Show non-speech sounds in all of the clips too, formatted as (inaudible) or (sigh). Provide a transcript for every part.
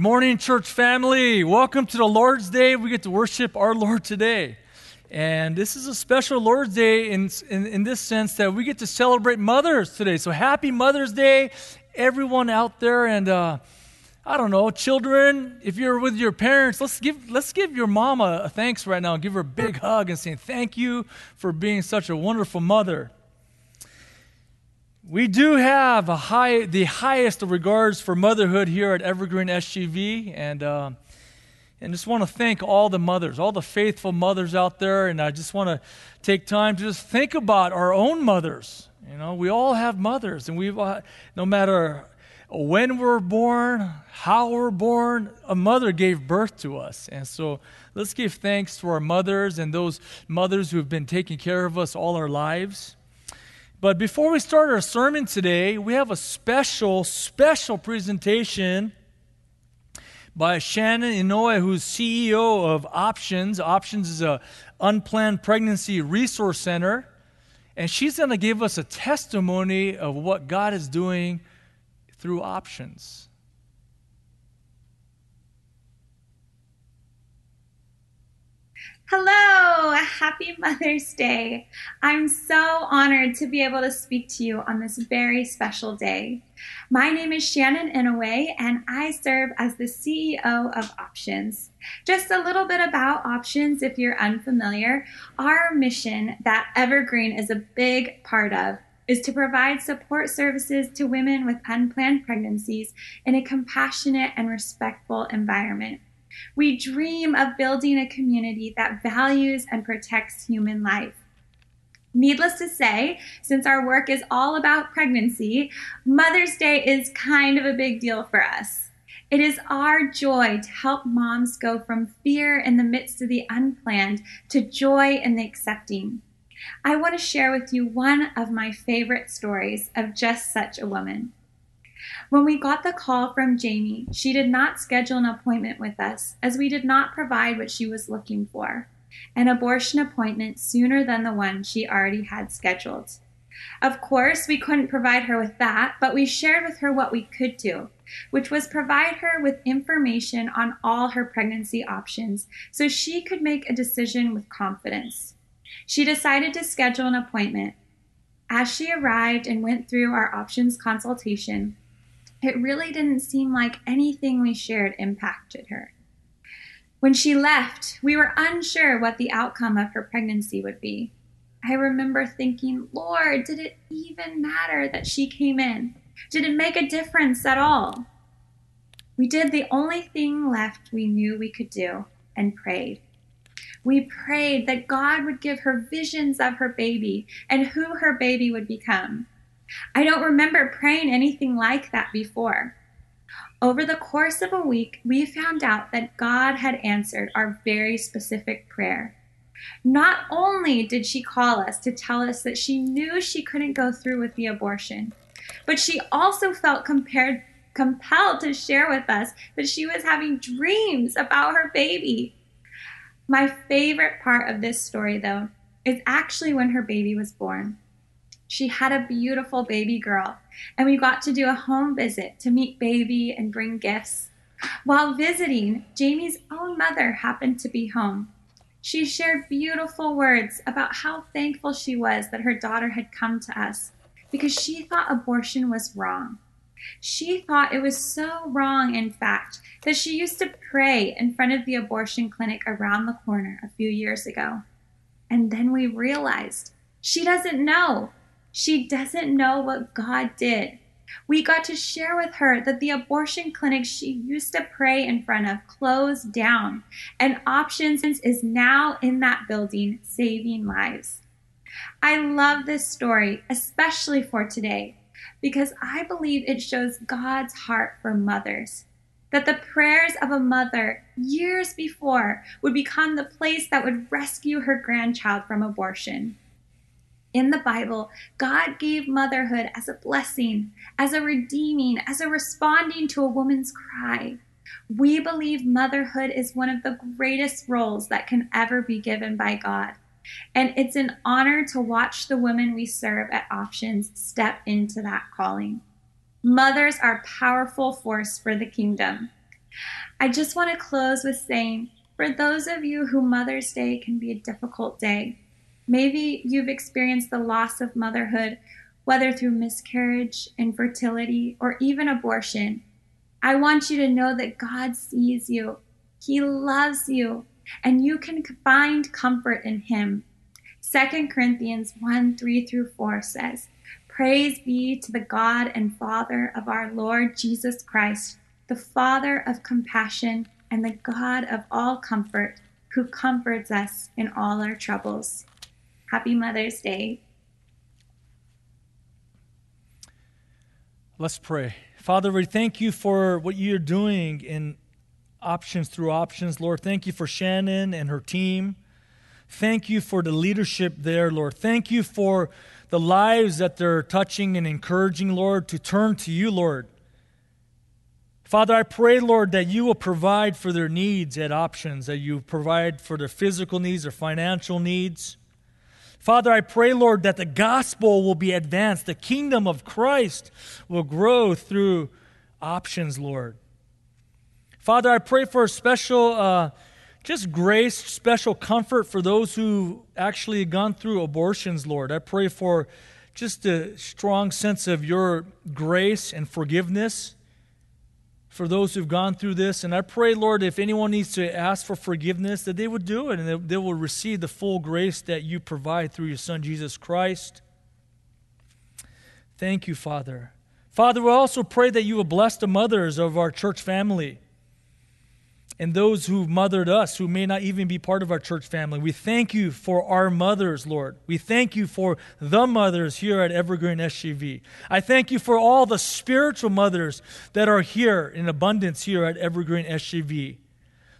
Morning, church family. Welcome to the Lord's Day. We get to worship our Lord today. And this is a special Lord's Day in, in, in, this sense that we get to celebrate mothers today. So happy Mother's Day, everyone out there. And uh, I don't know, children, if you're with your parents, let's give, let's give your mama a thanks right now. Give her a big hug and say thank you for being such a wonderful mother. We do have a high, the highest of regards for motherhood here at Evergreen SGV, and uh, and just want to thank all the mothers, all the faithful mothers out there, and I just want to take time to just think about our own mothers. You know, we all have mothers, and we've uh, no matter when we're born, how we're born, a mother gave birth to us, and so let's give thanks to our mothers and those mothers who have been taking care of us all our lives. But before we start our sermon today, we have a special, special presentation by Shannon Inoue, who's CEO of Options. Options is a unplanned pregnancy resource center. And she's going to give us a testimony of what God is doing through Options. Hello, happy Mother's Day. I'm so honored to be able to speak to you on this very special day. My name is Shannon Inoue, and I serve as the CEO of Options. Just a little bit about Options if you're unfamiliar. Our mission that Evergreen is a big part of is to provide support services to women with unplanned pregnancies in a compassionate and respectful environment. We dream of building a community that values and protects human life. Needless to say, since our work is all about pregnancy, Mother's Day is kind of a big deal for us. It is our joy to help moms go from fear in the midst of the unplanned to joy in the accepting. I want to share with you one of my favorite stories of just such a woman. When we got the call from Jamie, she did not schedule an appointment with us as we did not provide what she was looking for an abortion appointment sooner than the one she already had scheduled. Of course, we couldn't provide her with that, but we shared with her what we could do, which was provide her with information on all her pregnancy options so she could make a decision with confidence. She decided to schedule an appointment. As she arrived and went through our options consultation, it really didn't seem like anything we shared impacted her. When she left, we were unsure what the outcome of her pregnancy would be. I remember thinking, Lord, did it even matter that she came in? Did it make a difference at all? We did the only thing left we knew we could do and prayed. We prayed that God would give her visions of her baby and who her baby would become. I don't remember praying anything like that before. Over the course of a week, we found out that God had answered our very specific prayer. Not only did she call us to tell us that she knew she couldn't go through with the abortion, but she also felt compared, compelled to share with us that she was having dreams about her baby. My favorite part of this story, though, is actually when her baby was born. She had a beautiful baby girl, and we got to do a home visit to meet baby and bring gifts. While visiting, Jamie's own mother happened to be home. She shared beautiful words about how thankful she was that her daughter had come to us because she thought abortion was wrong. She thought it was so wrong, in fact, that she used to pray in front of the abortion clinic around the corner a few years ago. And then we realized she doesn't know she doesn't know what God did. We got to share with her that the abortion clinic she used to pray in front of closed down, and Options is now in that building saving lives. I love this story, especially for today, because I believe it shows God's heart for mothers. That the prayers of a mother years before would become the place that would rescue her grandchild from abortion. In the Bible, God gave motherhood as a blessing, as a redeeming, as a responding to a woman's cry. We believe motherhood is one of the greatest roles that can ever be given by God. And it's an honor to watch the women we serve at Options step into that calling. Mothers are powerful force for the kingdom. I just want to close with saying for those of you who Mother's Day can be a difficult day, maybe you've experienced the loss of motherhood, whether through miscarriage, infertility, or even abortion. I want you to know that God sees you, He loves you, and you can find comfort in Him. 2 Corinthians 1 3 through 4 says, Praise be to the God and Father of our Lord Jesus Christ, the Father of compassion and the God of all comfort, who comforts us in all our troubles. Happy Mother's Day. Let's pray. Father, we thank you for what you're doing in options through options. Lord, thank you for Shannon and her team. Thank you for the leadership there, Lord. Thank you for the lives that they're touching and encouraging, Lord, to turn to you, Lord. Father, I pray, Lord, that you will provide for their needs at options, that you provide for their physical needs, their financial needs. Father, I pray, Lord, that the gospel will be advanced, the kingdom of Christ will grow through options, Lord. Father, I pray for a special, uh, just grace, special comfort for those who actually gone through abortions, Lord. I pray for just a strong sense of your grace and forgiveness for those who've gone through this. And I pray, Lord, if anyone needs to ask for forgiveness, that they would do it and that they will receive the full grace that you provide through your Son, Jesus Christ. Thank you, Father. Father, we also pray that you will bless the mothers of our church family and those who mothered us who may not even be part of our church family. We thank you for our mothers, Lord. We thank you for the mothers here at Evergreen SGV. I thank you for all the spiritual mothers that are here in abundance here at Evergreen SGV.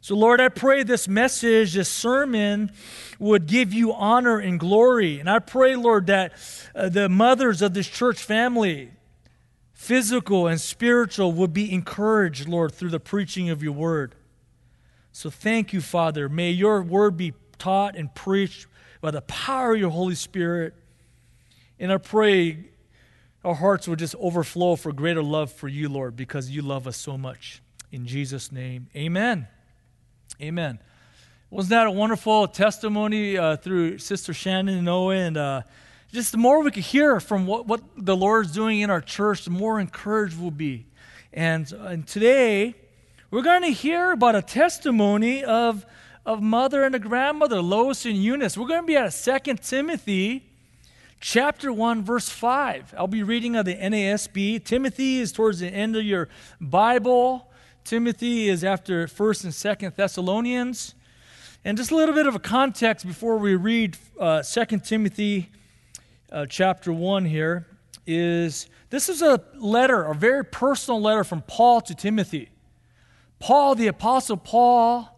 So, Lord, I pray this message, this sermon, would give you honor and glory. And I pray, Lord, that uh, the mothers of this church family, physical and spiritual, would be encouraged, Lord, through the preaching of your word. So thank you, Father. May your word be taught and preached by the power of your Holy Spirit. And I pray our hearts will just overflow for greater love for you, Lord, because you love us so much. In Jesus' name, amen. Amen. Wasn't that a wonderful testimony uh, through Sister Shannon Inoue? And uh, just the more we could hear from what, what the Lord's doing in our church, the more encouraged we'll be. And, uh, and today, we're going to hear about a testimony of, of mother and a grandmother, Lois and Eunice. We're going to be at 2 Timothy chapter 1 verse 5 i'll be reading of the nasb timothy is towards the end of your bible. Timothy is after 1st and 2nd thessalonians. And just a little bit of a context before we read uh, 2 timothy uh, chapter 1 here is this is a letter a very personal letter from paul to timothy Paul, the Apostle Paul,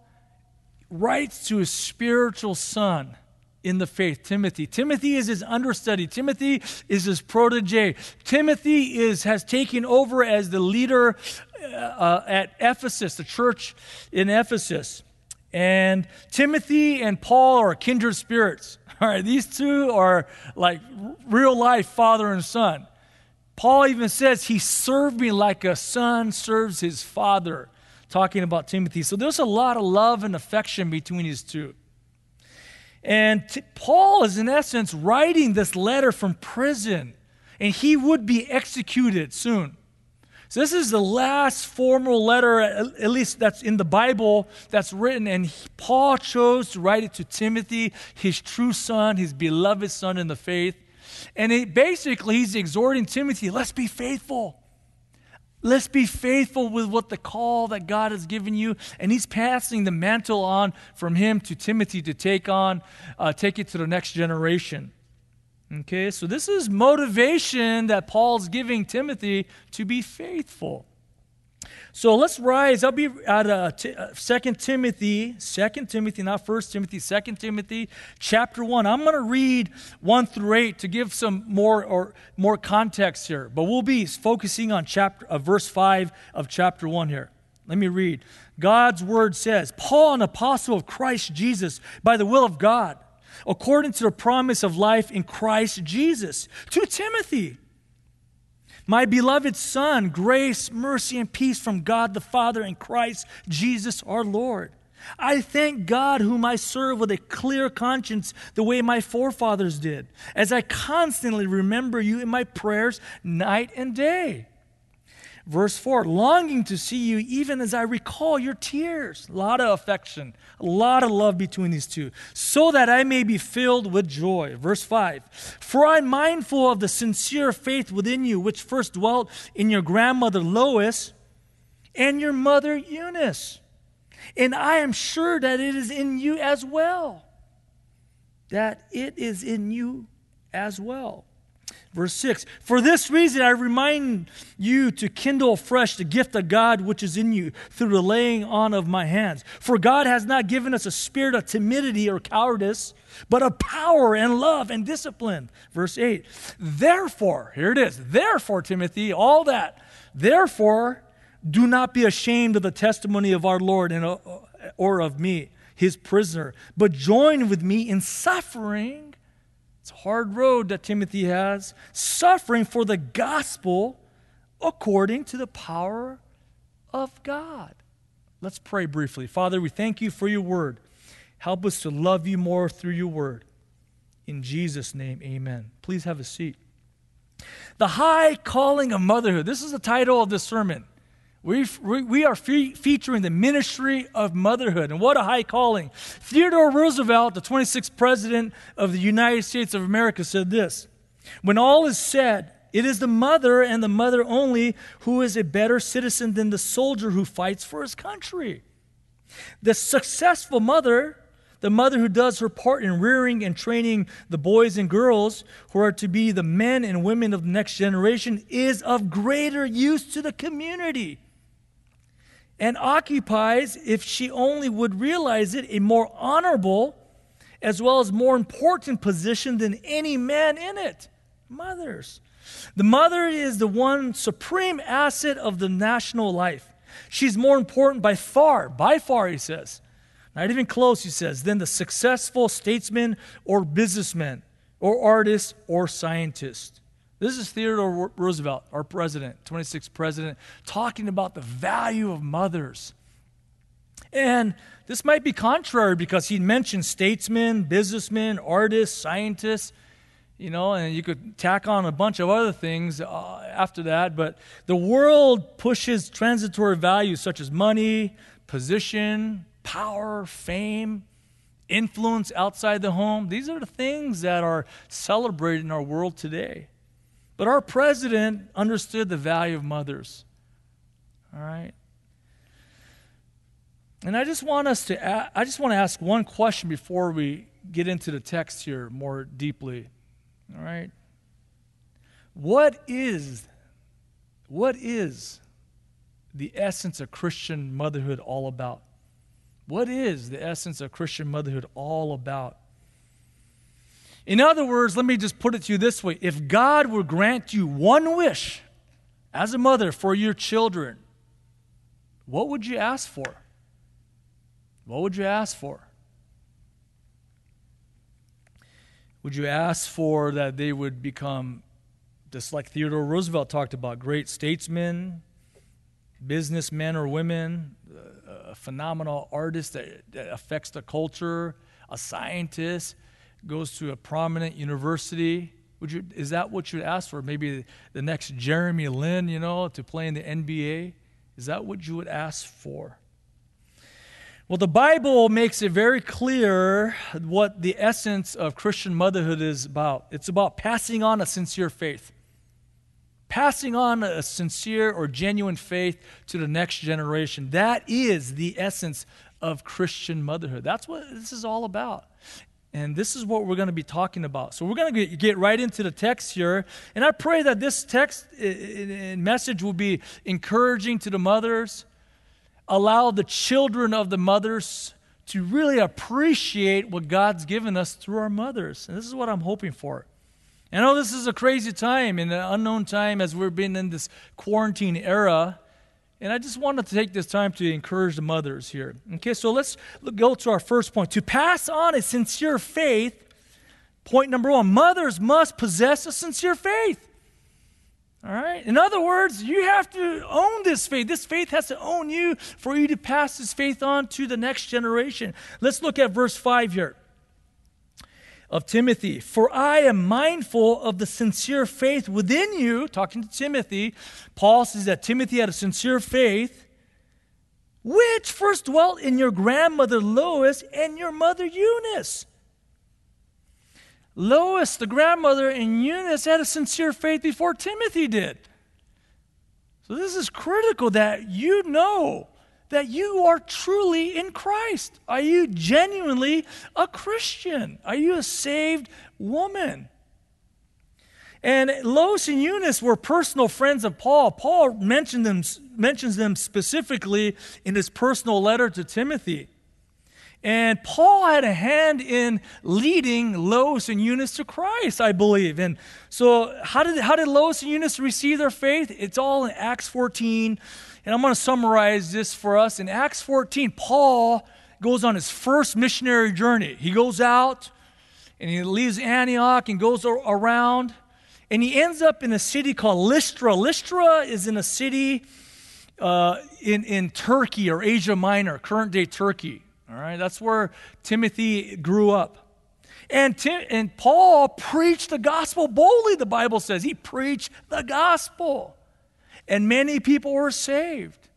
writes to his spiritual son in the faith, Timothy. Timothy is his understudy. Timothy is his protege. Timothy is, has taken over as the leader uh, at Ephesus, the church in Ephesus. And Timothy and Paul are kindred spirits. (laughs) All right, these two are like real life father and son. Paul even says he served me like a son serves his father talking about Timothy. So there's a lot of love and affection between these two. And t- Paul is, in essence, writing this letter from prison, and he would be executed soon. So, this is the last formal letter, at least that's in the Bible, that's written. And he, Paul chose to write it to Timothy, his true son, his beloved son in the faith. And it, basically, he's exhorting Timothy let's be faithful. Let's be faithful with what the call that God has given you. And he's passing the mantle on from him to Timothy to take on, uh, take it to the next generation. Okay, so this is motivation that Paul's giving Timothy to be faithful. So let's rise. I'll be at uh, t- uh, 2 Timothy, 2 Timothy, not 1 Timothy, 2 Timothy, chapter 1. I'm going to read 1 through 8 to give some more or more context here. But we'll be focusing on chapter uh, verse 5 of chapter 1 here. Let me read. God's word says, Paul, an apostle of Christ Jesus, by the will of God, according to the promise of life in Christ Jesus, to Timothy My beloved Son, grace, mercy, and peace from God the Father and Christ Jesus our Lord. I thank God, whom I serve with a clear conscience, the way my forefathers did, as I constantly remember you in my prayers night and day. Verse 4 longing to see you even as I recall your tears. A lot of affection, a lot of love between these two, so that I may be filled with joy. Verse 5 For I'm mindful of the sincere faith within you, which first dwelt in your grandmother Lois and your mother Eunice. And I am sure that it is in you as well. That it is in you as well. Verse 6 For this reason I remind you to kindle afresh the gift of God which is in you through the laying on of my hands. For God has not given us a spirit of timidity or cowardice, but of power and love and discipline. Verse 8 Therefore, here it is, therefore, Timothy, all that, therefore, do not be ashamed of the testimony of our Lord and, uh, or of me, his prisoner, but join with me in suffering it's a hard road that Timothy has, suffering for the gospel according to the power of God. Let's pray briefly. Father, we thank you for your word. Help us to love you more through your word. In Jesus' name, amen. Please have a seat. The high calling of motherhood. This is the title of this sermon. We, we are fe- featuring the ministry of motherhood, and what a high calling. Theodore Roosevelt, the 26th President of the United States of America, said this When all is said, it is the mother and the mother only who is a better citizen than the soldier who fights for his country. The successful mother, the mother who does her part in rearing and training the boys and girls who are to be the men and women of the next generation, is of greater use to the community and occupies, if she only would realize it, a more honorable as well as more important position than any man in it mothers. The mother is the one supreme asset of the national life. She's more important by far, by far, he says. Not even close, he says, than the successful statesman or businessman or artist or scientist. This is Theodore Roosevelt, our president, 26th president, talking about the value of mothers. And this might be contrary because he mentioned statesmen, businessmen, artists, scientists, you know, and you could tack on a bunch of other things uh, after that. But the world pushes transitory values such as money, position, power, fame, influence outside the home. These are the things that are celebrated in our world today. But our president understood the value of mothers. All right? And I just want us to I just want to ask one question before we get into the text here more deeply. All right? What is what is the essence of Christian motherhood all about? What is the essence of Christian motherhood all about? In other words, let me just put it to you this way if God would grant you one wish as a mother for your children, what would you ask for? What would you ask for? Would you ask for that they would become, just like Theodore Roosevelt talked about, great statesmen, businessmen or women, a phenomenal artist that, that affects the culture, a scientist? Goes to a prominent university. Would you, is that what you'd ask for? Maybe the next Jeremy Lin, you know, to play in the NBA? Is that what you would ask for? Well, the Bible makes it very clear what the essence of Christian motherhood is about. It's about passing on a sincere faith, passing on a sincere or genuine faith to the next generation. That is the essence of Christian motherhood. That's what this is all about. And this is what we're going to be talking about. So we're going to get right into the text here. And I pray that this text and message will be encouraging to the mothers, allow the children of the mothers to really appreciate what God's given us through our mothers. And this is what I'm hoping for. I know this is a crazy time, in an unknown time as we've been in this quarantine era. And I just wanted to take this time to encourage the mothers here. Okay, so let's go to our first point. To pass on a sincere faith, point number one mothers must possess a sincere faith. All right? In other words, you have to own this faith. This faith has to own you for you to pass this faith on to the next generation. Let's look at verse 5 here of Timothy. For I am mindful of the sincere faith within you, talking to Timothy. Paul says that Timothy had a sincere faith, which first dwelt in your grandmother Lois and your mother Eunice. Lois, the grandmother, and Eunice had a sincere faith before Timothy did. So, this is critical that you know that you are truly in Christ. Are you genuinely a Christian? Are you a saved woman? And Lois and Eunice were personal friends of Paul. Paul mentioned them, mentions them specifically in his personal letter to Timothy. And Paul had a hand in leading Lois and Eunice to Christ, I believe. And so, how did, how did Lois and Eunice receive their faith? It's all in Acts 14. And I'm going to summarize this for us. In Acts 14, Paul goes on his first missionary journey. He goes out and he leaves Antioch and goes around. And he ends up in a city called Lystra. Lystra is in a city uh, in, in Turkey or Asia Minor, current day Turkey. All right, that's where Timothy grew up. And, Tim, and Paul preached the gospel boldly, the Bible says. He preached the gospel. And many people were saved.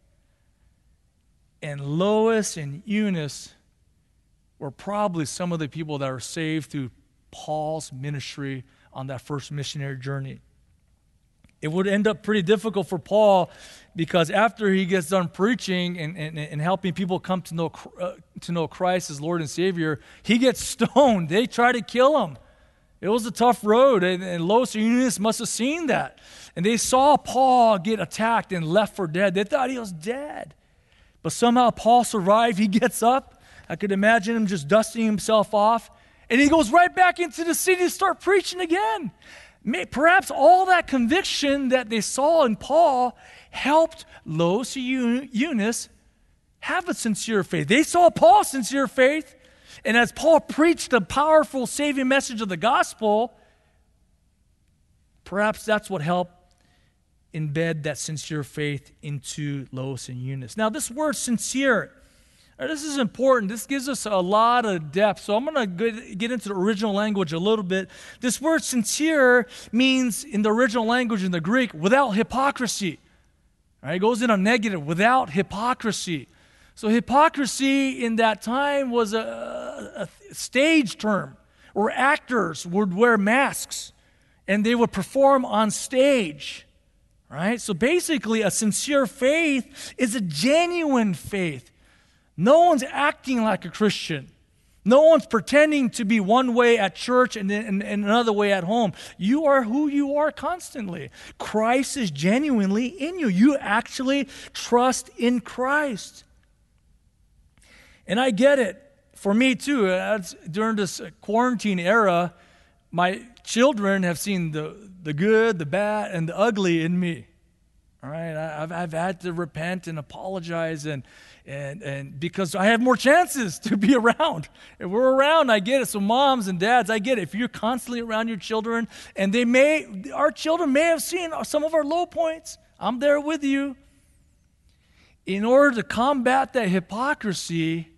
And Lois and Eunice were probably some of the people that were saved through Paul's ministry on that first missionary journey. It would end up pretty difficult for Paul because after he gets done preaching and, and, and helping people come to know, uh, to know Christ as Lord and Savior, he gets (laughs) stoned. They try to kill him. It was a tough road, and, and Lois and Eunice must have seen that. And they saw Paul get attacked and left for dead. They thought he was dead. But somehow Paul survived. He (laughs) gets up. I could imagine him just dusting himself off. And he goes right back into the city to start preaching again. Perhaps all that conviction that they saw in Paul helped Lois and Eunice have a sincere faith. They saw Paul's sincere faith, and as Paul preached the powerful saving message of the gospel, perhaps that's what helped embed that sincere faith into Lois and Eunice. Now, this word sincere this is important. This gives us a lot of depth. So I'm going to get into the original language a little bit. This word sincere means, in the original language in the Greek, without hypocrisy. Right? It goes in a negative, without hypocrisy. So hypocrisy in that time was a, a stage term where actors would wear masks and they would perform on stage. Right? So basically, a sincere faith is a genuine faith. No one's acting like a Christian. No one's pretending to be one way at church and, and, and, another way at home. You are who you are constantly. Christ is genuinely in you. You actually trust in Christ. And I get it. For me, too, during this quarantine era, my children have seen the, the good, the bad, and the ugly in me. All right, I've, I've had to repent and apologize and, and, and because I have more chances (laughs) to be around. If we're around, I get it. So, moms and dads, I get it. If you're constantly around your children, and they may, our children may have seen some of our low points, I'm there with you. In order to combat that hypocrisy,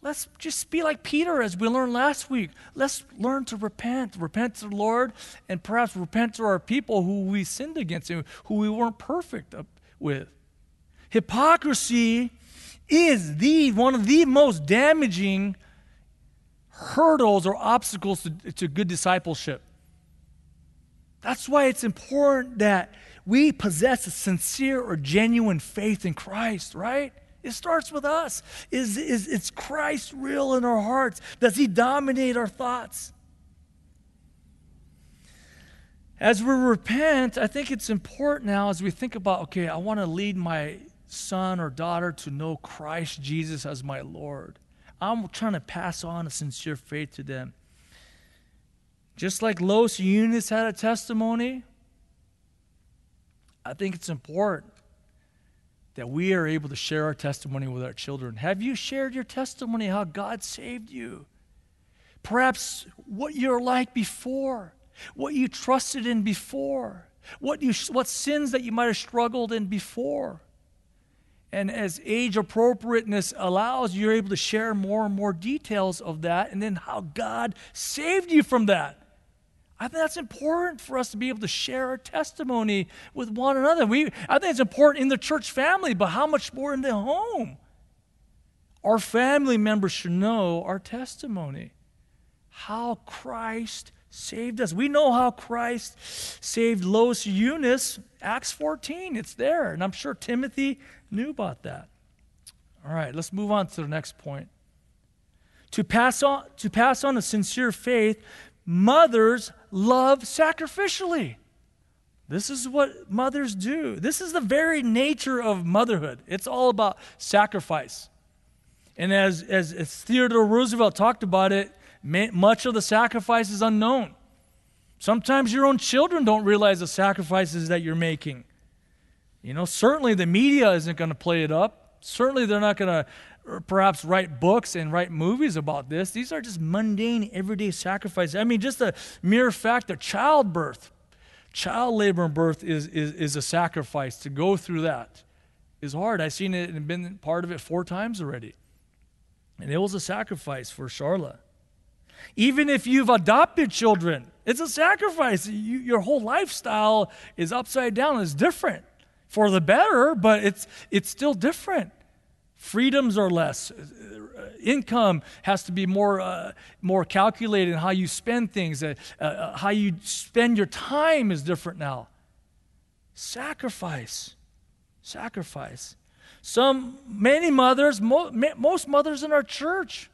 let's just be like Peter as we learned last week. Let's learn to repent, repent to the Lord, and perhaps repent to our people who we sinned against and who we weren't perfect with. Hypocrisy is the one of the most damaging hurdles or obstacles to, to good discipleship. That's why it's important that we possess a sincere or genuine faith in Christ, right? It starts with us. Is, is, is Christ real in our hearts? Does he dominate our thoughts? As we repent, I think it's important now as we think about, okay, I want to lead my son or daughter to know Christ Jesus as my Lord. I'm trying to pass on a sincere faith to them. Just like Lois Eunice had a testimony, I think it's important that we are able to share our testimony with our children. Have you shared your testimony how God saved you? Perhaps what you're like before, what you trusted in before. what, you, what sins that you might have struggled in before. And as age appropriateness allows, you're able to share more and more details of that and then how God saved you from that. I think that's important for us to be able to share our testimony with one another. We, I think it's important in the church family, but how much more in the home? Our family members should know our testimony, how Christ saved us. We know how Christ saved Lois Eunice, Acts 14. It's there. And I'm sure Timothy knew about that. All right, let's move on to the next point. To pass on, to pass on a sincere faith, mothers love sacrificially. This is what mothers do. This is the very nature of motherhood. It's all about sacrifice. And as, as, as Theodore Roosevelt talked about it, much of the sacrifice is unknown. Sometimes your own children don't realize the sacrifices that you're making. You know, certainly the media isn't going to play it up. Certainly they're not going to uh, perhaps write books and write movies about this. These are just mundane, everyday sacrifices. I mean, just the mere fact of childbirth, child labor and birth is, is, is a sacrifice. To go through that is hard. I've seen it and been part of it four times already. And it was a sacrifice for Charlotte. Even if you've adopted children, it's a sacrifice. You, your whole lifestyle is upside down, it's different for the better, but it's, it's still different. Freedoms are less. Income has to be more, uh, more calculated in how you spend things. Uh, uh, how you spend your time is different now. Sacrifice. Sacrifice. Some, many mothers, mo- most mothers in our church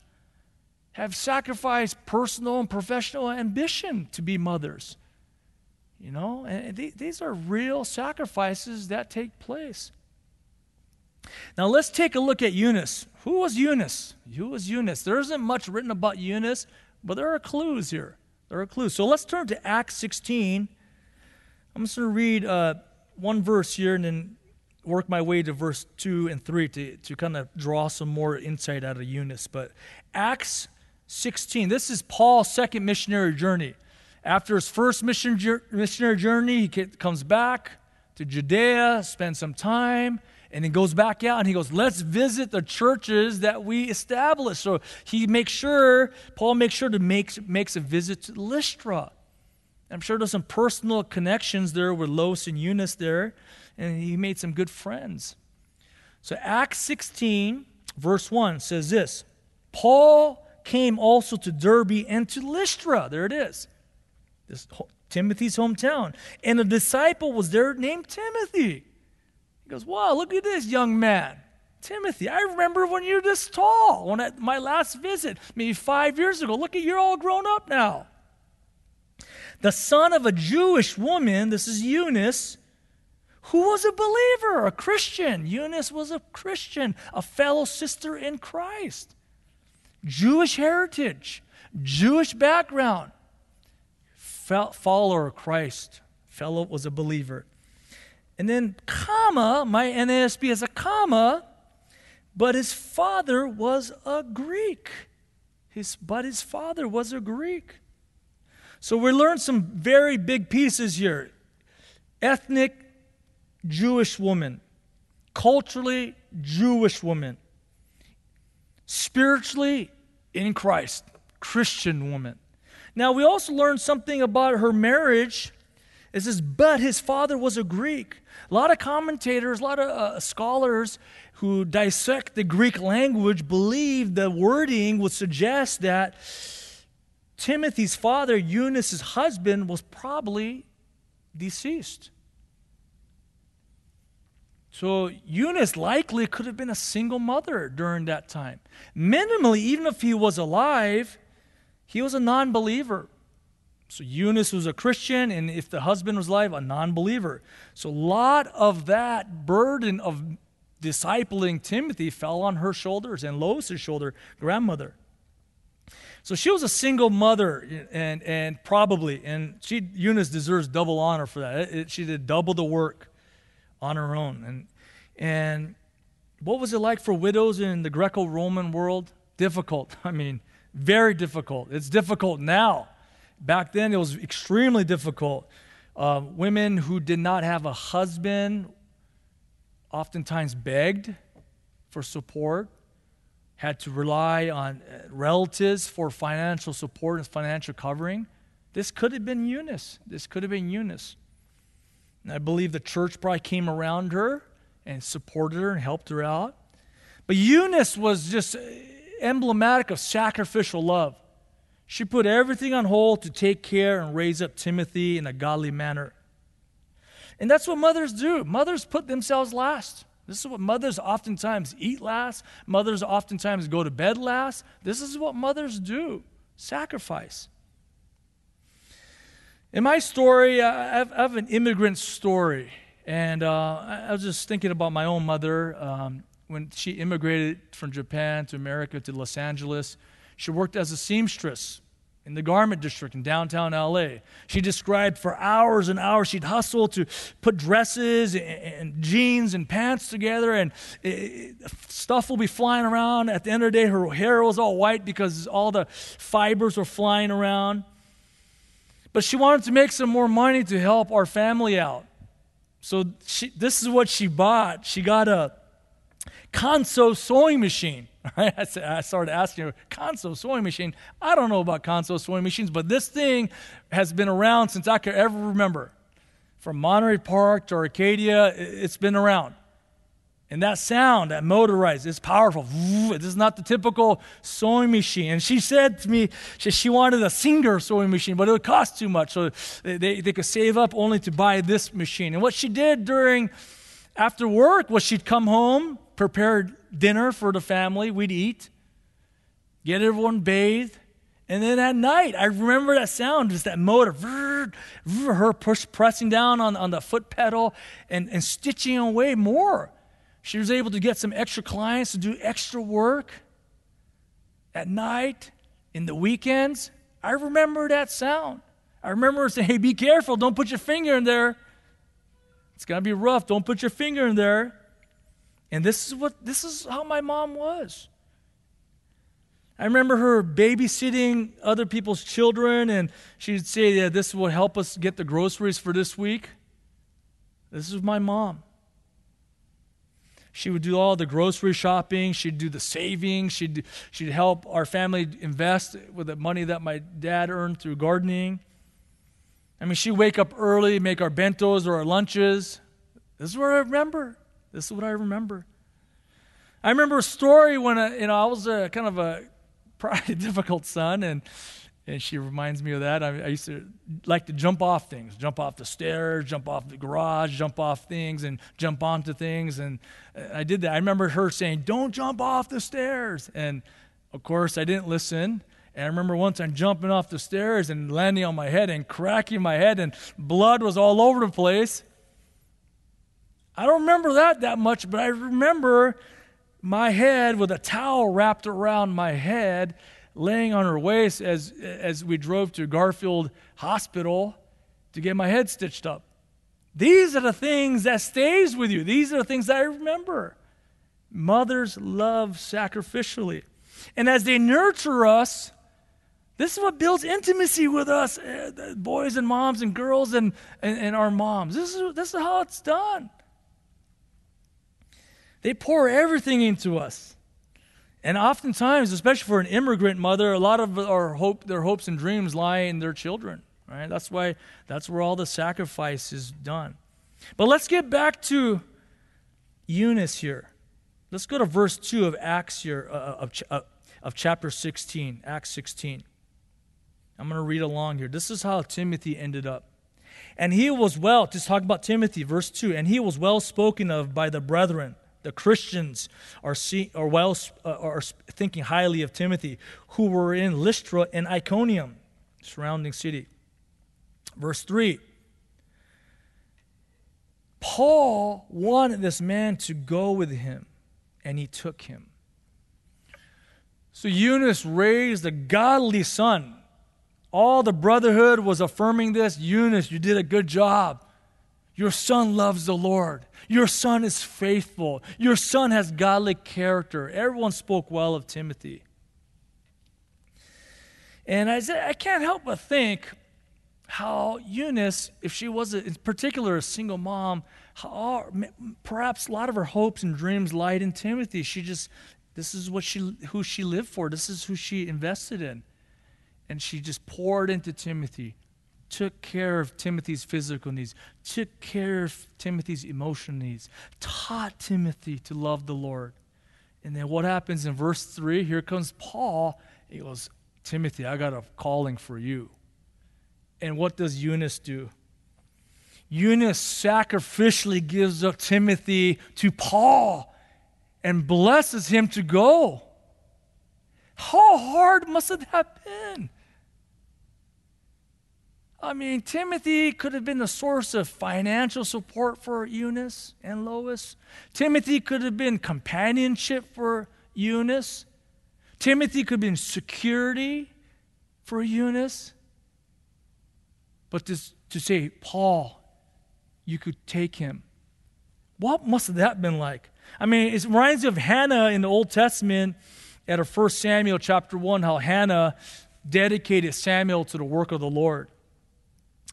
have sacrificed personal and professional ambition to be mothers. You know, and th- these are real sacrifices that take place. Now let's take a look at Eunice. Who was Eunice? Who was Eunice? There isn't much written about Eunice, but there are clues here. There are clues. So let's turn to Acts 16. I'm just going to read uh, one verse here and then work my way to verse 2 and 3 to, to kind of draw some more insight out of Eunice. But Acts 16. This is Paul's second missionary journey. After his first mission, missionary journey, he comes back to Judea, spends some time, and he goes back out and he goes, Let's visit the churches that we established. So he makes sure, Paul makes sure to make makes a visit to Lystra. I'm sure there's some personal connections there with Lois and Eunice there, and he made some good friends. So Acts 16, verse 1 says this Paul came also to Derbe and to Lystra. There it is. This Timothy's hometown. And a disciple was there named Timothy. He goes, Wow, look at this young man. Timothy, I remember when you were this tall, when at my last visit, maybe five years ago. Look at you're all grown up now. The son of a Jewish woman, this is Eunice, who was a believer, a Christian. Eunice was a Christian, a fellow sister in Christ. Jewish heritage, Jewish background, follower of Christ, fellow was a believer. And then, comma, my NASB has a comma, but his father was a Greek. His, but his father was a Greek. So we learned some very big pieces here. Ethnic Jewish woman, culturally Jewish woman, spiritually in Christ, Christian woman. Now, we also learn something about her marriage. It says, but his father was a Greek. A lot of commentators, a lot of uh, scholars who dissect the Greek language believe the wording would suggest that Timothy's father, Eunice's husband, was probably deceased. So Eunice likely could have been a single mother during that time. Minimally, even if he was alive, he was a non believer. So Eunice was a Christian, and if the husband was alive, a non believer. So a lot of that burden of discipling Timothy fell on her shoulders and Lois's shoulder, grandmother. So she was a single mother, and, and probably, and she Eunice deserves double honor for that. It, it, she did double the work on her own. And, and what was it like for widows in the Greco Roman world? Difficult. (laughs) I mean, very difficult. It's difficult now. Back then, it was extremely difficult. Uh, women who did not have a husband oftentimes begged for support, had to rely on uh, relatives for financial support and financial covering. This could have been Eunice. This could have been Eunice. And I believe the church probably came around her and supported her and helped her out. But Eunice was just emblematic of sacrificial love. She put everything on hold to take care and raise up Timothy in a godly manner. And that's what mothers do. Mothers put themselves last. This is what mothers oftentimes eat last. Mothers oftentimes go to bed last. This is what mothers do sacrifice. In my story, I have, an immigrant story. And uh, I was just thinking about my own mother. Um, when she immigrated from Japan to America to Los Angeles, she worked as a seamstress in the garment district in downtown LA. She described for hours and hours she'd hustle to put dresses and, and jeans and pants together, and it, stuff will be flying around. At the end of the day, her hair was all white because all the fibers were flying around. But she wanted to make some more money to help our family out. So she, this is what she bought. She got a Consew sewing machine. (laughs) I started asking her, Consew sewing machine. I don't know about Consew sewing machines, but this thing has been around since I can ever remember. From Monterey Park to Arcadia, it's been around. And that sound, that motorized, is powerful. This is not the typical sewing machine. And she said to me, she, she wanted a Singer sewing machine, but it would cost too much. So they, they could save up only to buy this machine. And what she did during, after work, was she'd come home, prepare dinner for the family. We'd eat, get everyone bathed. And then at night, I remember that sound, just that motor, her push, pressing down on, on the foot pedal and, and stitching away more. She was able to get some extra clients to do extra work at night, in the weekends. I remember that sound. I remember saying, hey, be careful, don't put your finger in there. It's going to be rough, don't put your finger in there. And this is what this is how my mom was. I remember her babysitting other people's children, and she'd say, yeah, This will help us get the groceries for this week. This is my mom. She would do all the grocery shopping, she'd do the saving, she'd, she'd help our family invest with the money that my dad earned through gardening. I mean, she'd wake up early, make our bentos or our lunches. This is what I remember. This is what I remember. I remember a story when uh, you know I was a kind of a (laughs) probably difficult son, and and she reminds me of that. I, I, used to like to jump off things, jump off the stairs, jump off the garage, jump off things, and jump onto things. And I did that. I remember her saying, "Don't jump off the stairs," and of course I didn't listen. And I remember once I'm jumping off the stairs and landing on my head and cracking my head, and blood was all over the place. I don't remember that that much, but I remember my head with a towel wrapped around my head, laying on her waist as, as we drove to Garfield Hospital to get my head stitched up. These are the things that stays with you. These are the things that I remember. Mothers love sacrificially. And as they nurture us, this is what builds intimacy with us, eh, boys and moms and girls and, and, and our moms. This is, this is how it's done. They pour everything into us. And oftentimes, especially for an immigrant mother, a lot of our hope, their hopes and dreams lie in their children. Right? That's why that's where all the sacrifice is done. But let's get back to Eunice here. Let's go to verse 2 of Acts here, uh, uh of, uh, of chapter 16, Acts 16. I'm going to read along here. This is how Timothy ended up. And he was well, just talk about Timothy, verse 2, and he was well spoken of by the brethren the Christians are, see, are, well, uh, are thinking highly of Timothy, who were in Lystra and Iconium, surrounding city. Verse 3 Paul wanted this man to go with him, and he took him. So Eunice raised a godly son. All the brotherhood was affirming this. Eunice, you did a good job. Your son loves the Lord. Your son is faithful. Your son has godly character. Everyone spoke well of Timothy. And I said, I can't help but think how Eunice, if she was a, in particular a single mom, how, perhaps a lot of her hopes and dreams lied in Timothy. She just, this is what she, who she lived for. This is who she invested in. And she just poured into Timothy, took care of Timothy's physical needs, took care of Timothy's emotional needs, taught Timothy to love the Lord. And then what happens in verse 3? Here comes Paul. He goes, Timothy, I got a calling for you. And what does Eunice do? Eunice sacrificially gives up Timothy to Paul and blesses him to go. How hard must it have been? I mean, Timothy could have been the source of financial support for Eunice and Lois. Timothy could have been companionship for Eunice. Timothy could have been security for Eunice. But to, to say, Paul, you could take him. What must that have been like? I mean, it reminds me of Hannah in the Old Testament at 1 Samuel chapter 1, how Hannah dedicated Samuel to the work of the Lord.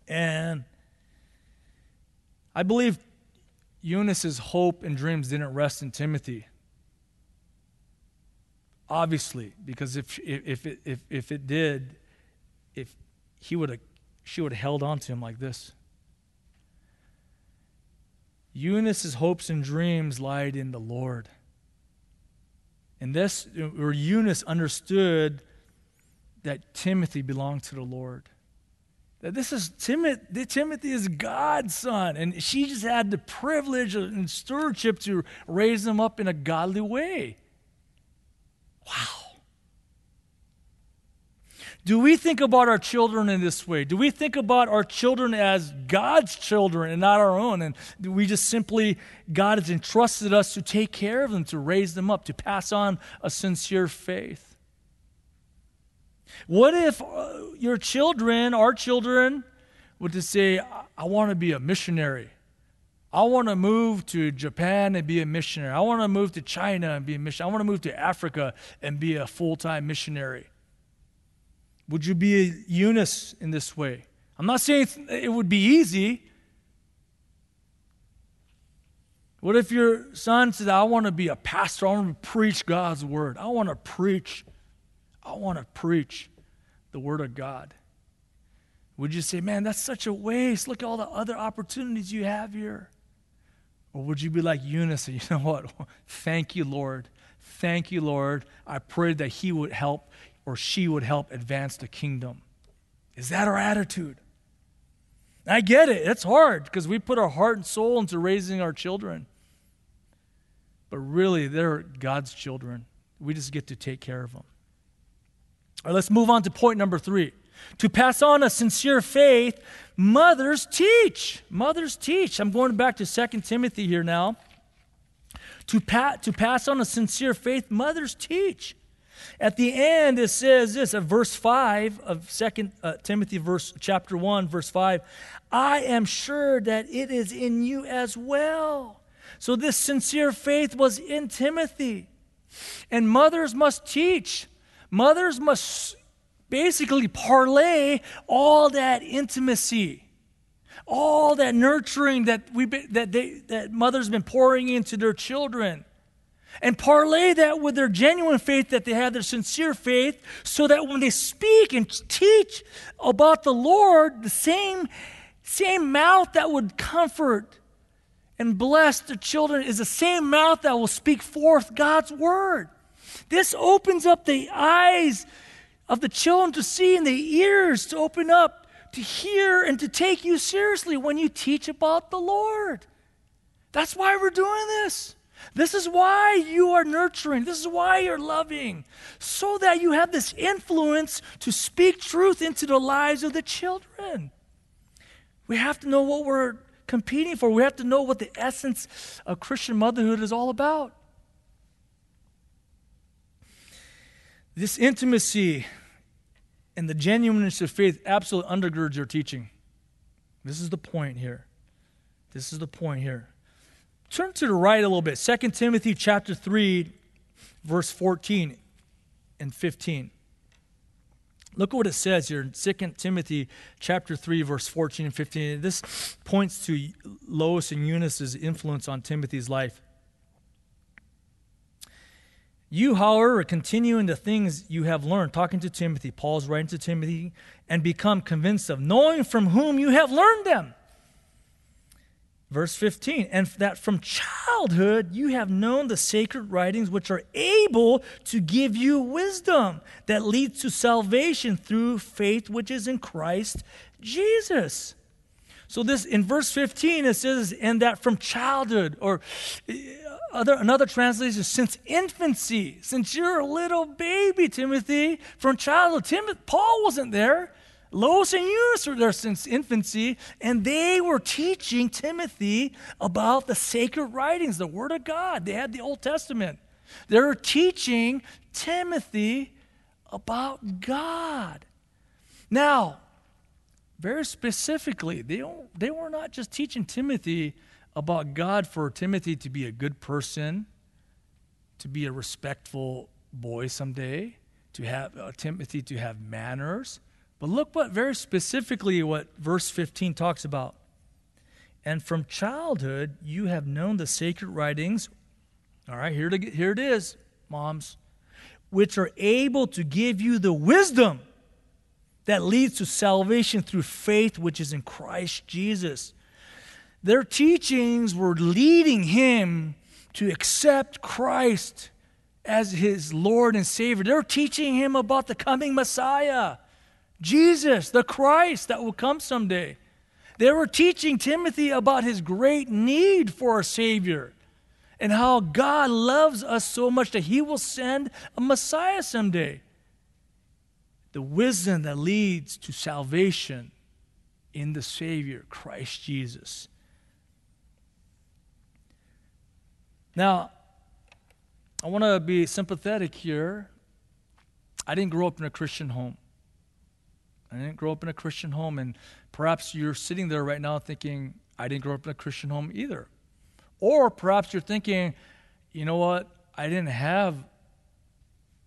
And I believe Eunice's hope and dreams didn't rest in Timothy. Obviously, because if, if, it, if, if it did, if he would have, she would have held on to him like this. Eunice's hopes and dreams lied in the Lord. And this, or Eunice understood that Timothy belonged to the Lord that this is Timothy, Timothy is God's son, and she just had the privilege and stewardship to raise him up in a godly way. Wow. Do we think about our children in this way? Do we think about our children as God's children and not our own? And we just simply, God has entrusted us to take care of them, to raise them up, to pass on a sincere faith? What if uh, your children, our children, would to say, I want to be a missionary. I want to move to Japan and be a missionary. I want to move to China and be a missionary. I want to move to Africa and be a full time missionary. Would you be a Eunice in this way? I'm not saying it would be easy. What if your son said, I want to be a pastor? I want to preach God's word. I want to preach I want to preach the Word of God. Would you say, man, that's such a waste? Look at all the other opportunities you have here. Or would you be like Eunice, (laughs) you know what? Thank you, Lord. Thank you, Lord. I prayed that he would help or she would help advance the kingdom. Is that our attitude? I get it. It's hard because we put our heart and soul into raising our children. But really, they're God's children. We just get to take care of them. All right, let's move on to point number three. To pass on a sincere faith, mothers teach. Mothers teach. I'm going back to 2 Timothy here now. To, pa- to pass on a sincere faith, mothers teach. At the end, it says this, at verse 5 of 2 uh, Timothy, verse, chapter 1, verse 5 I am sure that it is in you as well. So, this sincere faith was in Timothy. And mothers must teach. Mothers must basically parlay all that intimacy, all that nurturing that we that they that mothers been pouring into their children. And parlay that with their genuine faith that they have, their sincere faith, so that when they speak and teach about the Lord, the same, same mouth that would comfort and bless the children is the same mouth that will speak forth God's word. This opens up the eyes of the children to see and the ears to open up to hear and to take you seriously when you teach about the Lord. That's why we're doing this. This is why you are nurturing. This is why you're loving, so that you have this influence to speak truth into the lives of the children. We have to know what we're competing for. We have to know what the essence of Christian motherhood is all about. This intimacy and the genuineness of faith absolutely undergirds your teaching. This is the point here. This is the point here. Turn to the right a little bit. 2 Timothy chapter 3, verse 14 and 15. Look at what it says here in 2 Timothy chapter 3 verse 14 and 15. This points to Lois and Eunice's influence on Timothy's life. You, however, continue in the things you have learned, talking to Timothy. Paul's writing to Timothy, and become convinced of, knowing from whom you have learned them. Verse 15, and that from childhood you have known the sacred writings which are able to give you wisdom that leads to salvation through faith which is in Christ Jesus. So this in verse 15 it says, and that from childhood, or other, another translation, since infancy, since you're a little baby, Timothy, from childhood. Timothy, Paul wasn't there. Lois and Eunice were there since infancy, and they were teaching Timothy about the sacred writings, the Word of God. They had the Old Testament. They were teaching Timothy about God. Now, very specifically, they, they were not just teaching Timothy about God for Timothy to be a good person, to be a respectful boy someday, to have uh, Timothy to have manners. But look what very specifically what verse 15 talks about. And from childhood you have known the sacred writings. All right, here, to, here it is, moms, which are able to give you the wisdom that leads to salvation through faith which is in Christ Jesus. Their teachings were leading him to accept Christ as his Lord and Savior. They're teaching him about the coming Messiah, Jesus, the Christ that will come someday. They were teaching Timothy about his great need for a Savior and how God loves us so much that he will send a Messiah someday. The wisdom that leads to salvation in the Savior, Christ Jesus. Now, I want to be sympathetic here. I didn't grow up in a Christian home. I didn't grow up in a Christian home, and perhaps you're sitting there right now thinking, I didn't grow up in a Christian home either. Or perhaps you're thinking, you know what? I didn't have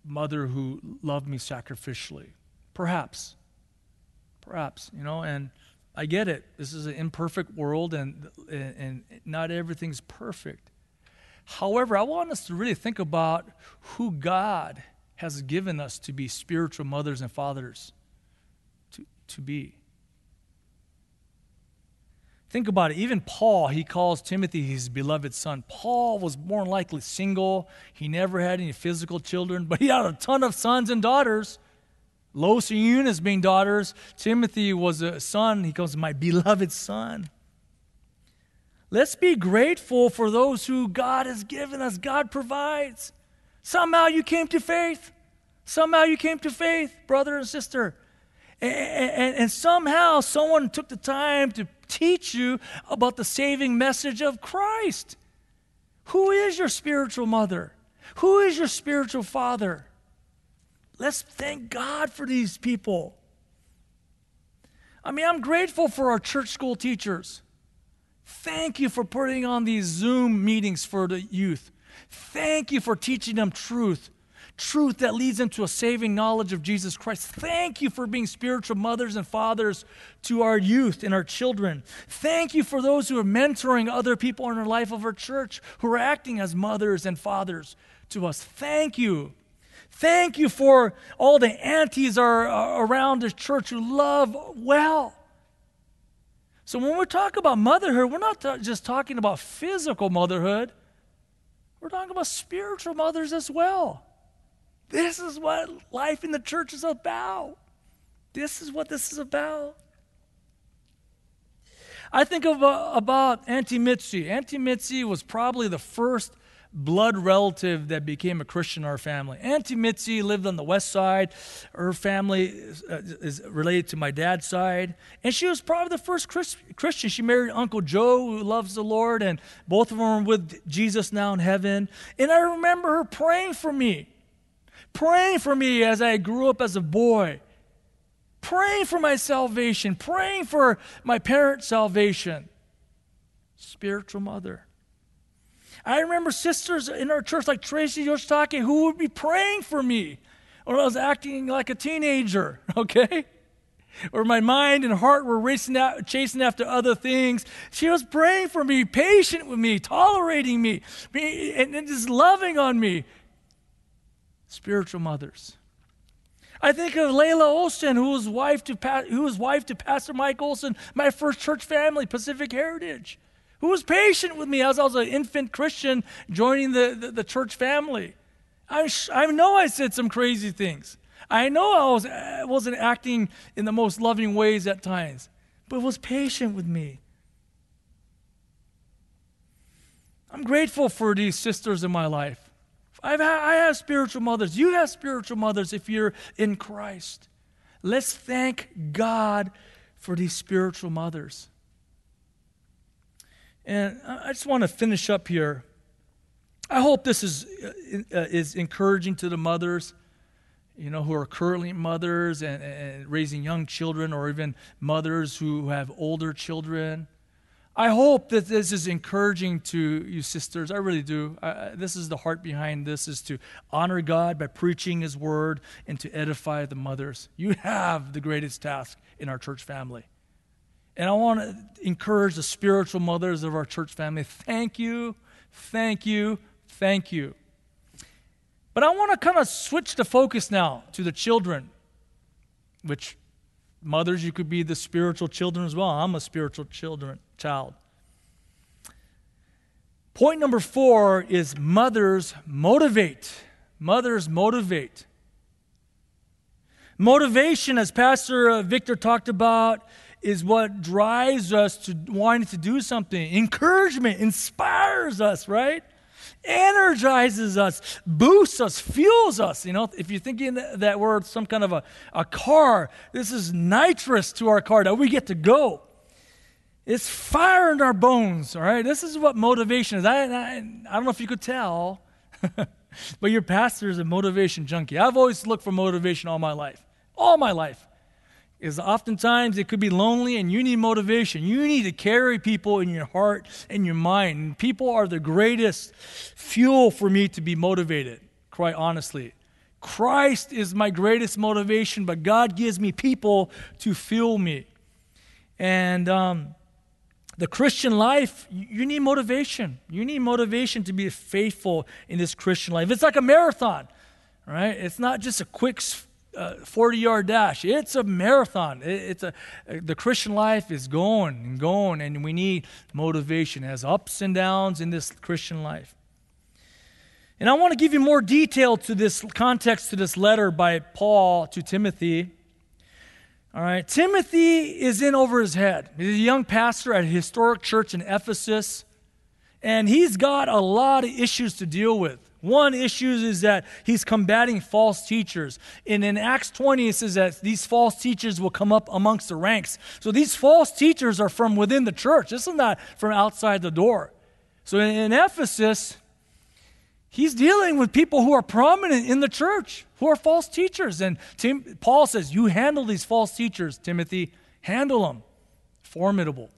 mother who loved me sacrificially. Perhaps. Perhaps, you know, and I get it. This is an imperfect world and and and not everything's perfect. However, I want us to really think about who God has given us to be spiritual mothers and fathers to, to be. Think about it. Even Paul, he calls Timothy his beloved son. Paul was more likely single. He never had any physical children, but he had a ton of sons and daughters. Lois and Eunice being daughters. Timothy was a son. He calls my beloved son. Let's be grateful for those who God has given us. God provides. Somehow you came to faith. Somehow you came to faith, brother and sister. And, and, and, somehow someone took the time to teach you about the saving message of Christ. Who is your spiritual mother? Who is your spiritual father? Let's thank God for these people. I mean, I'm grateful for our church school teachers. Thank you for putting on these Zoom meetings for the youth. Thank you for teaching them truth, truth that leads them to a saving knowledge of Jesus Christ. Thank you for being spiritual mothers and fathers to our youth and our children. Thank you for those who are mentoring other people in the life of our church who are acting as mothers and fathers to us. Thank you. Thank you for all the aunties are, around the church who love well. So when we talk about motherhood, we're not just talking about physical motherhood, we're talking about spiritual mothers as well. This is what life in the church is about. This is what this is about. I think of, uh, about Auntie Mitzi. Auntie Mitzi was probably the first blood relative that became a Christian in our family. Auntie Mitzi lived on the west side. Her family is, uh, is related to my dad's side. And she was probably the first Chris, Christian. She married Uncle Joe, who loves the Lord, and both of them are with Jesus now in heaven. And I remember her praying for me, praying for me as I grew up as a boy, praying for my salvation, praying for my parents' salvation. Spiritual mother. I remember sisters in our church like Tracy Yoshitake who would be praying for me when I was acting like a teenager, (laughs) okay? Or my mind and heart were racing out, chasing after other things. She was praying for me, patient with me, tolerating me, and, and just loving on me. Spiritual mothers. I think of Layla Olson, who was wife to who was wife to Pastor Mike Olson, my first church family, Pacific Heritage, who was patient with me as I was an infant Christian joining the, the, the church family. I, I know I said some crazy things. I know I was, I wasn't acting in the most loving ways at times, but was patient with me. I'm grateful for these sisters in my life. I've I have spiritual mothers. You have spiritual mothers if you're in Christ. Let's thank God for these spiritual mothers. And I just want to finish up here. I hope this is, uh, is encouraging to the mothers, you know, who are currently mothers and, and raising young children, or even mothers who have older children. I hope that this is encouraging to you, sisters. I really do. I, this is the heart behind this: is to honor God by preaching His word and to edify the mothers. You have the greatest task in our church family, and I want to encourage the spiritual mothers of our church family. Thank you, thank you, thank you. But I want to kind of switch the focus now to the children, which Mothers, you could be the spiritual children as well. I'm a spiritual children, child. Point number four is mothers motivate. Mothers motivate. Motivation, as Pastor Victor talked about, is what drives us to wanting to do something. Encouragement inspires us, right? energizes us, boosts us, fuels us. You know, if you're thinking that we're some kind of a, a car, this is nitrous to our car that we get to go. It's fire in our bones, all right? This is what motivation is. I, I, I don't know if you could tell, (laughs) but your pastor is a motivation junkie. I've always looked for motivation all my life, all my life is oftentimes it could be lonely and you need motivation. You need to carry people in your heart and your mind. People are the greatest fuel for me to be motivated, quite honestly. Christ is my greatest motivation, but God gives me people to fuel me. And um, the Christian life, you need motivation. You need motivation to be faithful in this Christian life. It's like a marathon, right? It's not just a quick Uh, 40 yard dash. It's a marathon. it's a, uh, the Christian life is going and going, and we need motivation. It has ups and downs in this Christian life. And I want to give you more detail to this context to this letter by Paul to Timothy. All right, Timothy is in over his head. He's a young pastor at a historic church in Ephesus, and he's got a lot of issues to deal with. One issue is that he's combating false teachers. And in Acts 20, it says that these false teachers will come up amongst the ranks. So these false teachers are from within the church. This is not from outside the door. So in, in Ephesus, he's dealing with people who are prominent in the church, who are false teachers. And Tim, Paul says, You handle these false teachers, Timothy. Handle them. Formidable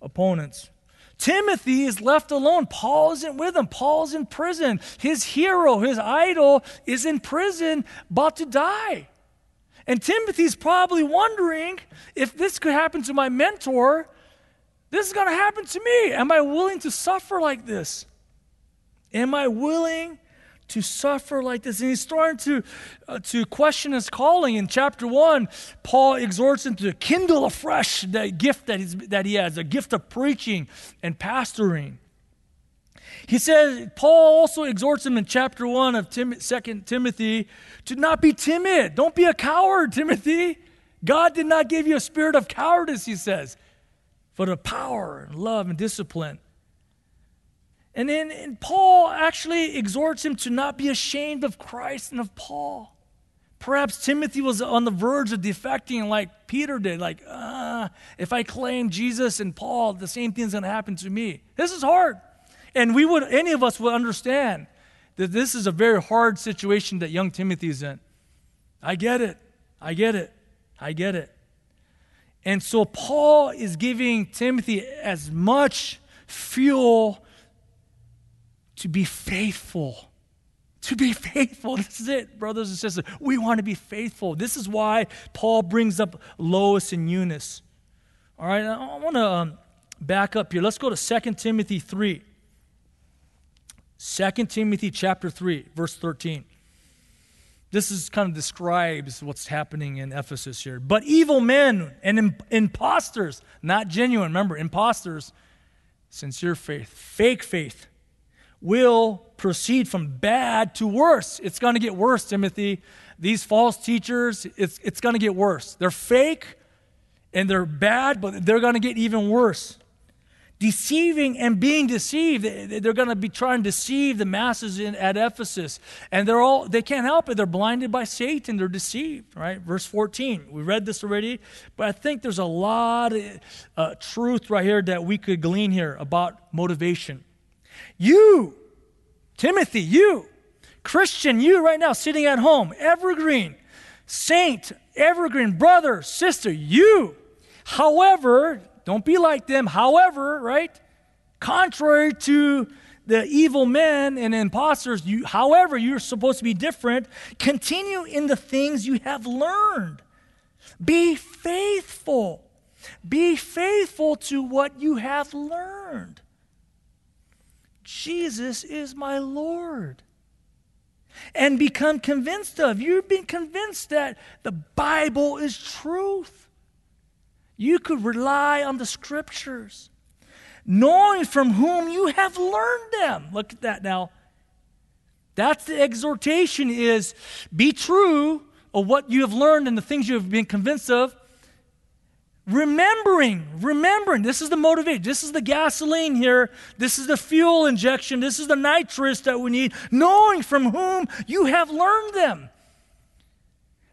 opponents. Timothy is left alone. Paul isn't with him. Paul's in prison. His hero, his idol, is in prison, about to die. And Timothy's probably wondering if this could happen to my mentor, this is going to happen to me. Am I willing to suffer like this? Am I willing to suffer like this. And he's starting to, uh, to question his calling. In chapter 1, Paul exhorts him to kindle afresh that gift that, he's, that he has, a gift of preaching and pastoring. He says, Paul also exhorts him in chapter 1 of Tim, 2 Timothy to not be timid. Don't be a coward, Timothy. God did not give you a spirit of cowardice, he says, but of power and love and discipline. And then and Paul actually exhorts him to not be ashamed of Christ and of Paul. Perhaps Timothy was on the verge of defecting like Peter did, like, uh, if I claim Jesus and Paul, the same thing's going to happen to me. This is hard. And we would, any of us would understand that this is a very hard situation that young Timothy's in. I get it. I get it. I get it. And so Paul is giving Timothy as much fuel to be faithful to be (laughs) faithful. This is it, brothers and sisters. We want to be faithful. This is why Paul brings up Lois and Eunice. All right, I want to um, back up here. Let's go to 2 Timothy 3. 2 Timothy chapter 3, verse 13. This is kind of describes what's happening in Ephesus here. But evil men and impostors, not genuine, remember, impostors, sincere faith, fake faith, will proceed from bad to worse. It's going to get worse, Timothy. These false teachers, it's, it's going to get worse. They're fake and they're bad, but they're going to get even worse deceiving and being deceived. They're going to be trying to deceive the masses in, at Ephesus. And they're all, they can't help it. They're blinded by Satan. They're deceived, right? Verse 14. We read this already, but I think there's a lot of uh, truth right here that we could glean here about motivation. You, Timothy, you, Christian, you right now sitting at home, evergreen, saint, evergreen, brother, sister, you. However, don't be like them. However, right? Contrary to the evil men and imposters, you, however, you're supposed to be different. Continue in the things you have learned. Be faithful. Be faithful to what you have learned. Jesus is my Lord. And become convinced of. You've been convinced that the Bible is truth. You could rely on the scriptures, knowing from whom you have learned them. Look at that now. That's the exhortation is be true of what you have learned and the things you have been convinced of. Remembering, remembering, this is the motivation. This is the gasoline here. This is the fuel injection. This is the nitrous that we need, knowing from whom you have learned them.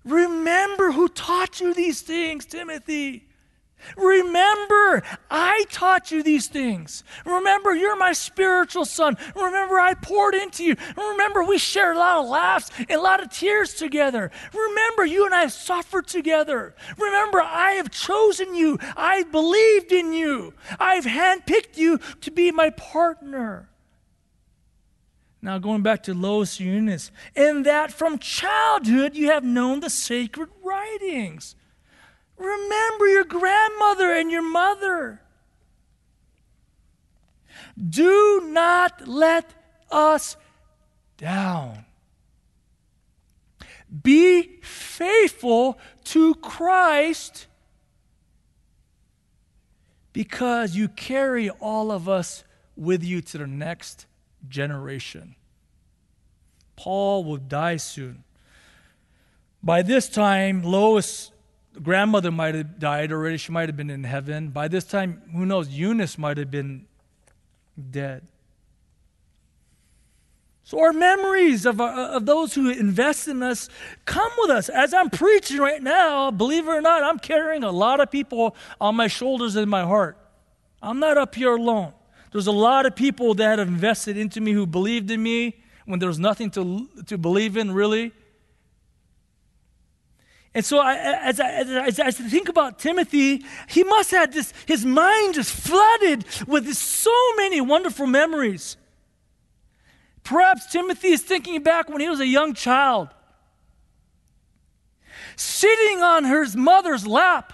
Remember who taught you these things, Timothy. Remember, I taught you these things. Remember, you're my spiritual son. Remember, I poured into you. Remember, we shared a lot of laughs and a lot of tears together. Remember, you and I have suffered together. Remember, I have chosen you. I believed in you. I've handpicked you to be my partner. Now, going back to Lois Eunice, and that from childhood you have known the sacred writings Remember your grandmother and your mother. Do not let us down. Be faithful to Christ because you carry all of us with you to the next generation. Paul will die soon. By this time, Lois grandmother might have died already. She might have been in heaven. By this time, who knows, Eunice might have been dead. So, our memories of, uh, of those who invest in us come with us. As I'm preaching right now, believe it or not, I'm carrying a lot of people on my shoulders and my heart. I'm not up here alone. There's a lot of people that have invested into me who believed in me when there was nothing to, to believe in, really. And so, I, as, I, as, I, think about Timothy, he must have this, his mind just flooded with so many wonderful memories. Perhaps Timothy is thinking back when he was a young child, sitting on his mother's lap.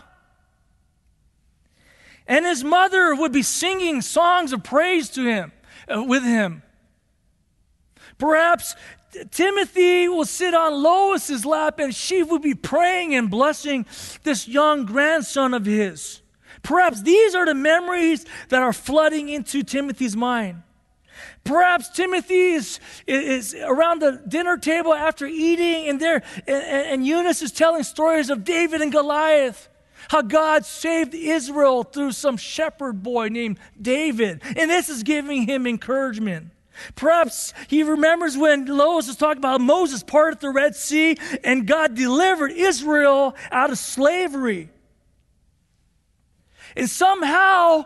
And his mother would be singing songs of praise to him, uh, with him. Perhaps Timothy will sit on Lois's lap and she will be praying and blessing this young grandson of his. Perhaps these are the memories that are flooding into Timothy's mind. Perhaps Timothy is, is around the dinner table after eating, and there and, and Eunice is telling stories of David and Goliath how God saved Israel through some shepherd boy named David. And this is giving him encouragement. Perhaps he remembers when Lois was talking about Moses parted the Red Sea and God delivered Israel out of slavery. And somehow,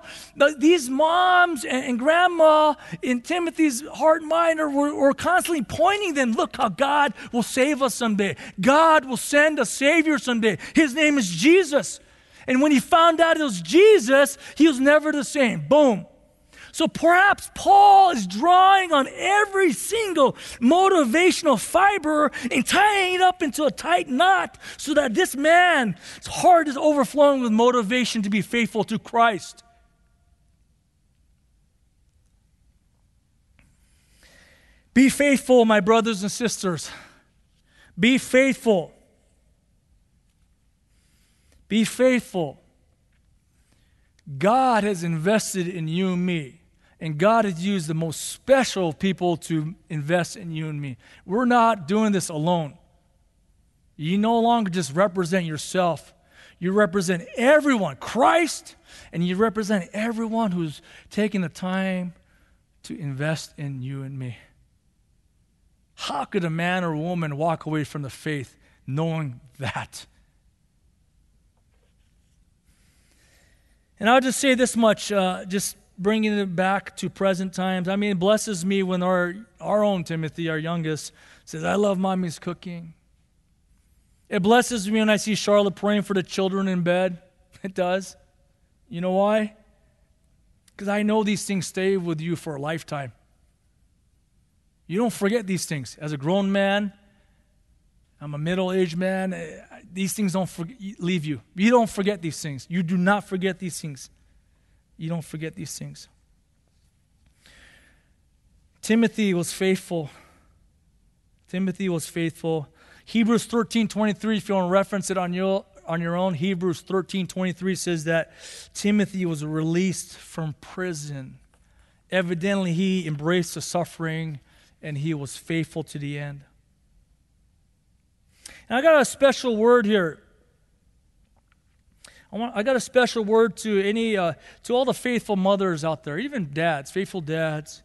these moms and, grandma in Timothy's heart and mind were, were constantly pointing them look how God will save us someday. God will send a Savior someday. His name is Jesus. And when he found out it was Jesus, he was never the same. Boom. So perhaps Paul is drawing on every single motivational fiber and tying it up into a tight knot so that this man's heart is overflowing with motivation to be faithful to Christ. Be faithful, my brothers and sisters. Be faithful. Be faithful. God has invested in you and me. And God has used the most special people to invest in you and me. We're not doing this alone. You no longer just represent yourself, you represent everyone, Christ, and you represent everyone who's taking the time to invest in you and me. How could a man or woman walk away from the faith knowing that? And I'll just say this much, uh, just bringing it back to present times. I mean, it blesses me when our, our own Timothy, our youngest, says, I love mommy's cooking. It blesses me when I see Charlotte praying for the children in bed. (laughs) It does. You know why? Because I know these things stay with you for a lifetime. You don't forget these things. As a grown man, I'm a middle aged man. Eh, these things don't leave you. You don't forget these things. You do not forget these things. You don't forget these things. Timothy was faithful. Timothy was faithful. Hebrews 13 23, if you want to reference it on your, on your own, Hebrews 13 23 says that Timothy was released from prison. Evidently, he embraced the suffering and he was faithful to the end. And I got a special word here. I, want, I got a special word to any, uh, to all the faithful mothers out there, even dads, faithful dads.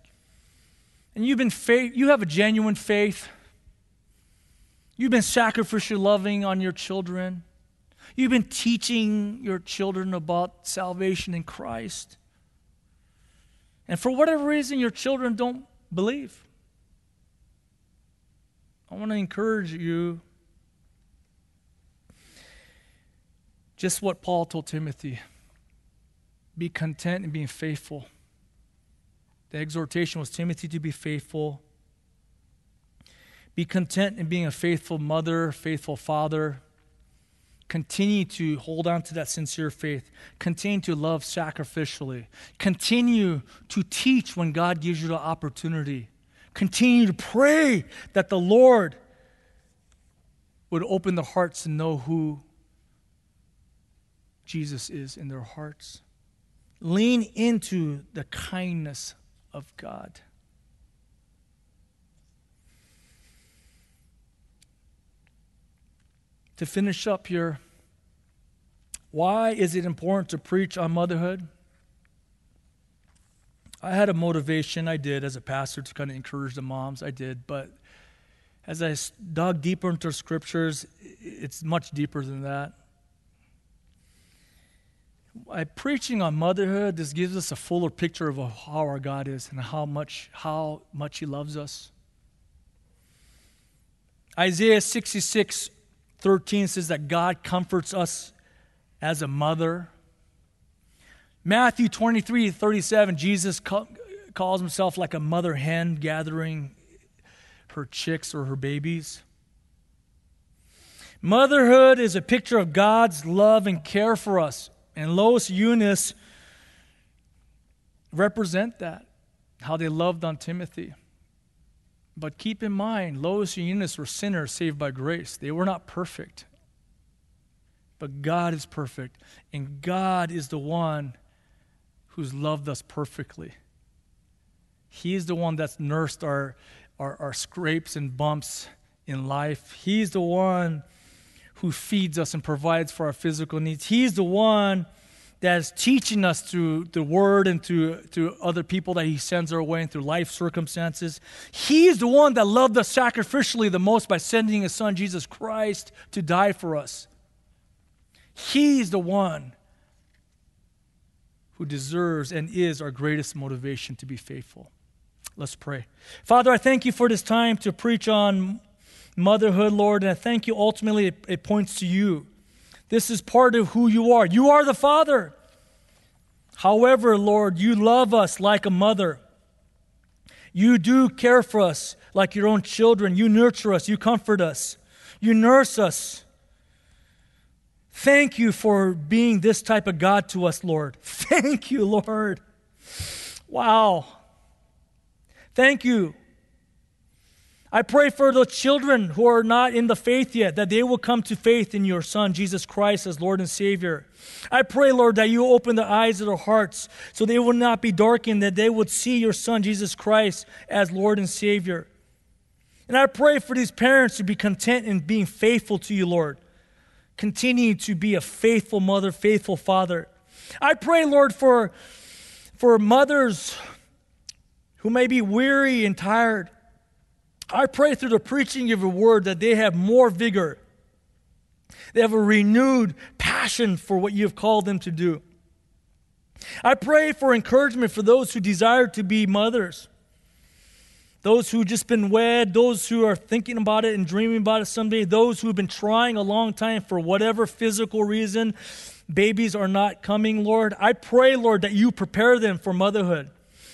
And you've been faith, you have a genuine faith. You've been sacrificially loving on your children. You've been teaching your children about salvation in Christ. And for whatever reason, your children don't believe. I want to encourage you Just what Paul told Timothy be content in being faithful. The exhortation was Timothy to be faithful. Be content in being a faithful mother, faithful father. Continue to hold on to that sincere faith. Continue to love sacrificially. Continue to teach when God gives you the opportunity. Continue to pray that the Lord would open the hearts to know who Jesus is in their hearts. Lean into the kindness of God. To finish up here, why is it important to preach on motherhood? I had a motivation, I did, as a pastor to kind of encourage the moms, I did, but as I dug deeper into scriptures, it's much deeper than that by preaching on motherhood, this gives us a fuller picture of how our God is and how much, how much He loves us. Isaiah 66 13 says that God comforts us as a mother. Matthew 23 37, Jesus calls himself like a mother hen gathering her chicks or her babies. Motherhood is a picture of God's love and care for us. And Lois Eunice represent that, how they loved on Timothy. But keep in mind, Lois and Eunice were sinners saved by grace. They were not perfect. But God is perfect. And God is the one who's loved us perfectly. He's the one that's nursed our, our, our scrapes and bumps in life. He's the one who feeds us and provides for our physical needs. He's the one that's teaching us through the word and through, through other people that he sends our way and through life circumstances. He's the one that loved us sacrificially the most by sending his son, Jesus Christ, to die for us. He's the one who deserves and is our greatest motivation to be faithful. Let's pray. Father, I thank you for this time to preach on motherhood, Lord, and I thank you ultimately it, it points to you. This is part of who you are. You are the Father. However, Lord, you love us like a mother. You do care for us like your own children. You nurture us. You comfort us. You nurse us. Thank you for being this type of God to us, Lord. (laughs) Thank you, Lord. Wow. Thank you I pray for the children who are not in the faith yet, that they will come to faith in your Son, Jesus Christ, as Lord and Savior. I pray, Lord, that you open the eyes of their hearts so they will not be darkened, that they would see your Son, Jesus Christ, as Lord and Savior. And I pray for these parents to be content in being faithful to you, Lord. Continue to be a faithful mother, faithful father. I pray, Lord, for, for mothers who may be weary and tired. I pray through the preaching of your word that they have more vigor. They have a renewed passion for what you have called them to do. I pray for encouragement for those who desire to be mothers, those who just been wed, those who are thinking about it and dreaming about it someday, those who have been trying a long time for whatever physical reason babies are not coming, Lord. I pray, Lord, that you prepare them for motherhood.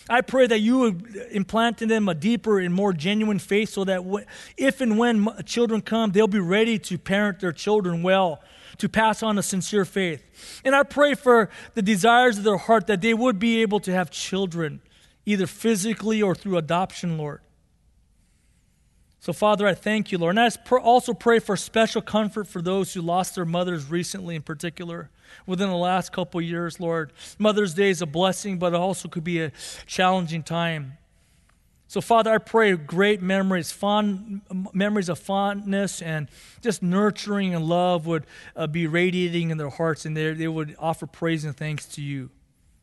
I pray that you would implant in them a deeper and more genuine faith so that if and when children come, they'll be ready to parent their children well, to pass on a sincere faith. And I pray for the desires of their heart that they would be able to have children, either physically or through adoption, Lord. So, Father, I thank you, Lord. And I also pray for special comfort for those who lost their mothers recently, in particular, within the last couple years, Lord. Mother's Day is a blessing, but it also could be a challenging time. So, Father, I pray great memories, fond memories of fondness and just nurturing and love would uh, be radiating in their hearts, and they, they would offer praise and thanks to you.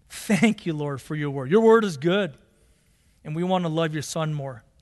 Thank you, Lord, for your word. Your word is good, and we want to love your Son more.